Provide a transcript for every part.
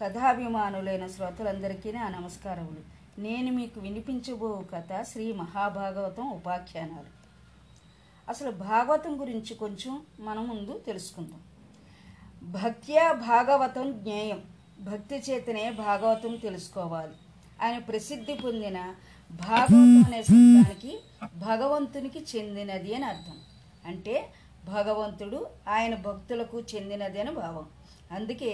కథాభిమానులైన శ్రోతలందరికీ నా నమస్కారములు. నేను మీకు వినిపించబో కథ శ్రీ మహాభాగవతం ఉపాఖ్యానాలు. అసలు భాగవతం గురించి కొంచెం మనం ముందు తెలుసుకుందాం. భక్త్యా భాగవతం జ్ఞేయం. భక్తి చేతనే భాగవతం తెలుసుకోవాలి. ఆయన ప్రసిద్ధి పొందిన భాగవతం అనే శబ్దానికి భగవంతునికి చెందినది అని అర్థం. అంటే భగవంతుడు ఆయన భక్తులకు చెందినది అని భావం. అందుకే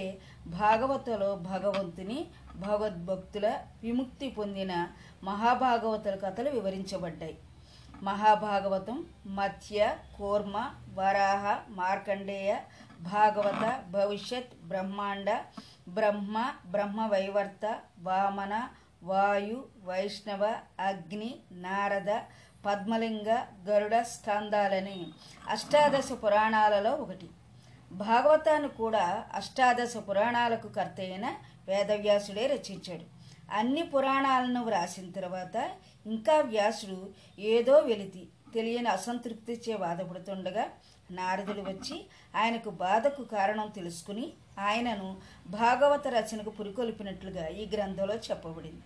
భాగవతలో భగవంతుని భగవద్భక్తుల విముక్తి పొందిన మహాభాగవతుల కథలు వివరించబడ్డాయి. మహాభాగవతం మత్స్య కూర్మ వరాహ మార్కండేయ భాగవత భవిష్యత్ బ్రహ్మాండ బ్రహ్మ బ్రహ్మవైవర్త వామన వాయు వైష్ణవ అగ్ని నారద పద్మలింగ గరుడ స్కందాలని అష్టాదశ పురాణాలలో ఒకటి. భాగవతాన్ని కూడా అష్టాదశ పురాణాలకు కర్త అయిన వేదవ్యాసుడే రచించాడు. అన్ని పురాణాలను వ్రాసిన తర్వాత ఇంకా వ్యాసుడు ఏదో వెలితి తెలియని అసంతృప్తిచే బాధపడుతుండగా నారదుడు వచ్చి ఆయనకు బాధకు కారణం తెలుసుకుని ఆయనను భాగవత రచనకు పురికొల్పినట్లుగా ఈ గ్రంథంలో చెప్పబడింది.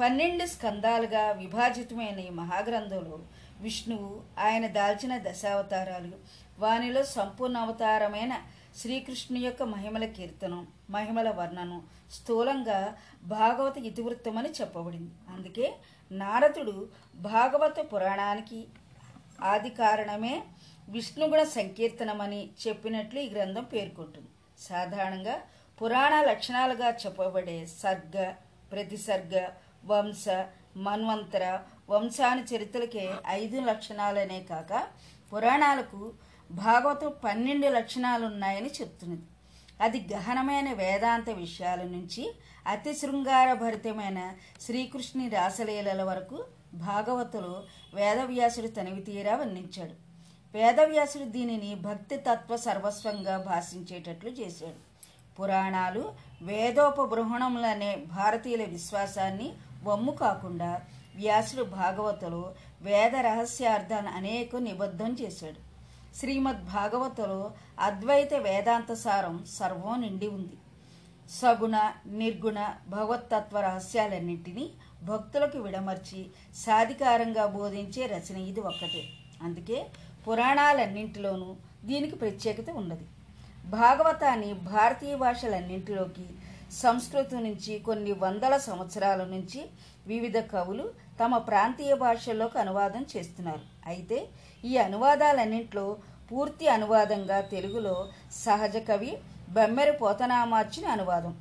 పన్నెండు స్కందాలుగా విభాజితమైన ఈ మహాగ్రంథంలో విష్ణువు ఆయన దాల్చిన దశావతారాలు వానిలో సంపూర్ణ అవతారమైన శ్రీకృష్ణు యొక్క మహిమల కీర్తనం మహిమల వర్ణనం స్థూలంగా భాగవత ఇతివృత్తమని చెప్పబడింది. అందుకే నారదుడు భాగవత పురాణానికి ఆది కారణమే విష్ణుగుణ సంకీర్తనమని చెప్పినట్లు ఈ గ్రంథం పేర్కొంటుంది. సాధారణంగా పురాణ లక్షణాలుగా చెప్పబడే సర్గ ప్రతిసర్గ వంశ మన్వంతర వంశాని చరిత్రలకే ఐదు లక్షణాలనే కాక పురాణాలకు భాగవతం పన్నెండు లక్షణాలు ఉన్నాయని చెప్తున్నది. అది గహనమైన వేదాంత విషయాల నుంచి అతి శృంగారభరితమైన శ్రీకృష్ణుని రాసలీలల వరకు భాగవతులు వేదవ్యాసుడు తనివి తీరా వర్ణించాడు. వేదవ్యాసుడు దీనిని భక్తి తత్వ సర్వస్వంగా భాషించేటట్లు చేశాడు. పురాణాలు వేదోపబృహణములనే భారతీయుల విశ్వాసాన్ని వమ్ము కాకుండా వ్యాసుడు భాగవతలో వేద రహస్యార్థాన్ని అనేక నిబద్ధం చేశాడు. శ్రీమద్ భాగవతలో అద్వైత వేదాంత సారం సర్వం నిండి ఉంది. సగుణ నిర్గుణ భగవత్తత్వ రహస్యాలన్నింటినీ భక్తులకు విడమర్చి సాధికారంగా బోధించే రచన ఇది ఒక్కటే. అందుకే పురాణాలన్నింటిలోనూ దీనికి ప్రత్యేకత ఉన్నది. భాగవతాన్ని భారతీయ భాషలన్నింటిలోకి సంస్కృతం నుంచి కొన్ని వందల సంవత్సరాల నుంచి వివిధ కవులు తమ ప్రాంతీయ భాషల్లోకి అనువాదం చేస్తున్నారు. అయితే ఈ అనువాదాలన్నింటిలో పూర్తి అనువాదంగా తెలుగులో సహజ కవి బమ్మెర పోతనామార్చిన అనువాదం.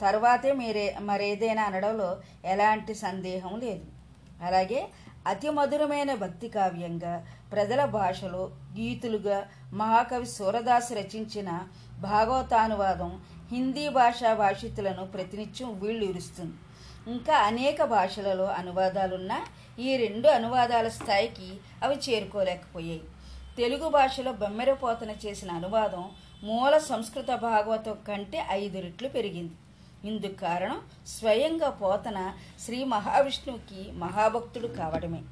తర్వాతే మీరే మరేదైనా అనడంలో ఎలాంటి సందేహం లేదు. అలాగే అతి మధురమైన భక్తి కావ్యంగా ప్రజల భాషలో గీతులుగా మహాకవి సూరదాసు రచించిన భాగవతానువాదం హిందీ భాషా భాషితులను ప్రతినిత్యం వీళ్ళూరుస్తుంది. ఇంకా అనేక భాషలలో అనువాదాలున్నా ఈ రెండు అనువాదాల స్థాయికి అవి చేరుకోలేకపోయాయి. తెలుగు భాషలో బొమ్మెరపోతన చేసిన అనువాదం మూల సంస్కృత భాగవతం కంటే ఐదు రెట్లు పెరిగింది. ఇందుకు కారణం స్వయంగా పోతన శ్రీ మహావిష్ణువుకి మహాభక్తుడు కావడమే.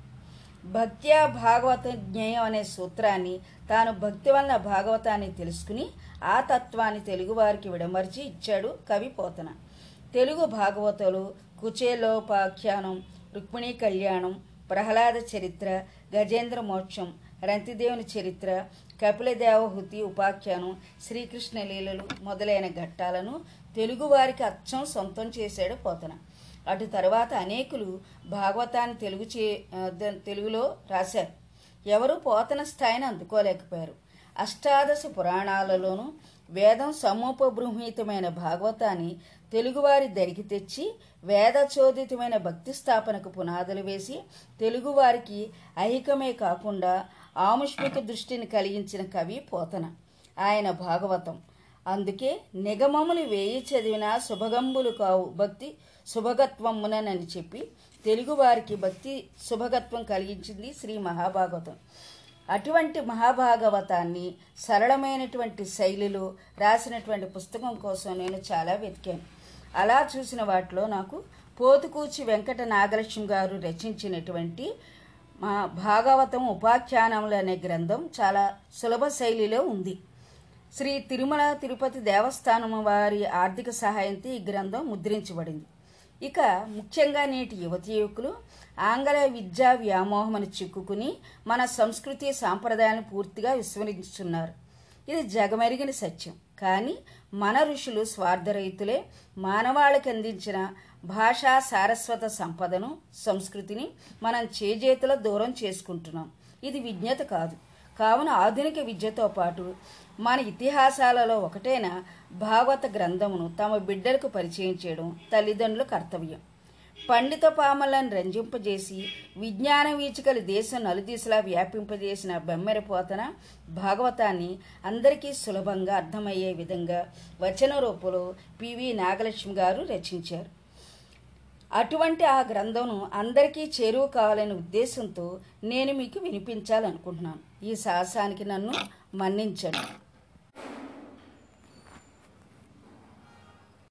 భక్త్య భాగవత జ్ఞేయం అనే సూత్రాన్ని తాను భక్తి వలన భాగవతాన్ని తెలుసుకుని ఆ తత్వాన్ని తెలుగువారికి విడమర్చి ఇచ్చాడు కవి పోతన. తెలుగు భాగవతలు కుచేలోపాఖ్యానం రుక్మిణీ కళ్యాణం ప్రహ్లాద చరిత్ర గజేంద్ర మోక్షం రంతిదేవుని చరిత్ర కపిలదేవహుతి ఉపాఖ్యానం శ్రీకృష్ణ లీలలు మొదలైన ఘట్టాలను తెలుగువారికి అచ్చం సొంతం చేశాడు పోతన. అటు తర్వాత అనేకులు భాగవతాన్ని తెలుగు చే తెలుగులో రాశారు. ఎవరు పోతన స్థాయిని అందుకోలేకపోయారు. అష్టాదశ పురాణాలలోనూ వేదం సమూపబృంహితమైన భాగవతాన్ని తెలుగువారి దరికి తెచ్చి వేదచోదితమైన భక్తి స్థాపనకు పునాదులు వేసి తెలుగువారికి ఐహికమే కాకుండా ఆముష్మిక దృష్టిని కలిగించిన కవి పోతన. ఆయన భాగవతం. అందుకే నిగమములు వేయి చదివిన శుభగంబులు కావు. భక్తి శుభగత్వమునని చెప్పి తెలుగువారికి భక్తి శుభగత్వం కలిగించింది శ్రీ మహాభాగవతం. అటువంటి మహాభాగవతాన్ని సరళమైనటువంటి శైలిలో రాసినటువంటి పుస్తకం కోసం నేను చాలా వెతికాను. అలా చూసిన వాటిలో నాకు పోతుకూచి వెంకట నాగలక్ష్మి గారు రచించినటువంటి మా భాగవతం ఉపాఖ్యానములు అనే గ్రంథం చాలా సులభ శైలిలో ఉంది. శ్రీ తిరుమల తిరుపతి దేవస్థానం వారి ఆర్థిక సహాయంతో ఈ గ్రంథం ముద్రించబడింది. ఇక ముఖ్యంగా నేటి యువతి యువకులు ఆంగ్ల విద్యా వ్యామోహమని చిక్కుకుని మన సంస్కృతి సాంప్రదాయాలను పూర్తిగా విస్మరించుతున్నారు. ఇది జగమెరిగిన సత్యం. కానీ మన ఋషులు స్వార్థరహితులే మానవాళికి అందించిన భాషా సారస్వత సంపదను సంస్కృతిని మనం చేజేతుల దూరం చేసుకుంటున్నాం. ఇది విజ్ఞత కాదు. కావున ఆధునిక విద్యతో పాటు మన ఇతిహాసాలలో ఒకటైన భాగవత గ్రంథమును తమ బిడ్డలకు పరిచయం చేయడం తల్లిదండ్రుల కర్తవ్యం. పండిత పామలను రంజింపజేసి విజ్ఞాన వీచికలు దేశం నలుదిశలా వ్యాపింపజేసిన బెమ్మెరపోతన భాగవతాన్ని అందరికీ సులభంగా అర్థమయ్యే విధంగా వచన రూపంలో పివి నాగలక్ష్మి గారు రచించారు. అటువంటి ఆ గ్రంథంను అందరికీ చేరువ కావాలనే ఉద్దేశంతో నేను మీకు వినిపించాలనుకుంటున్నాను. ఈ సాహసానికి నన్ను మన్నించండి.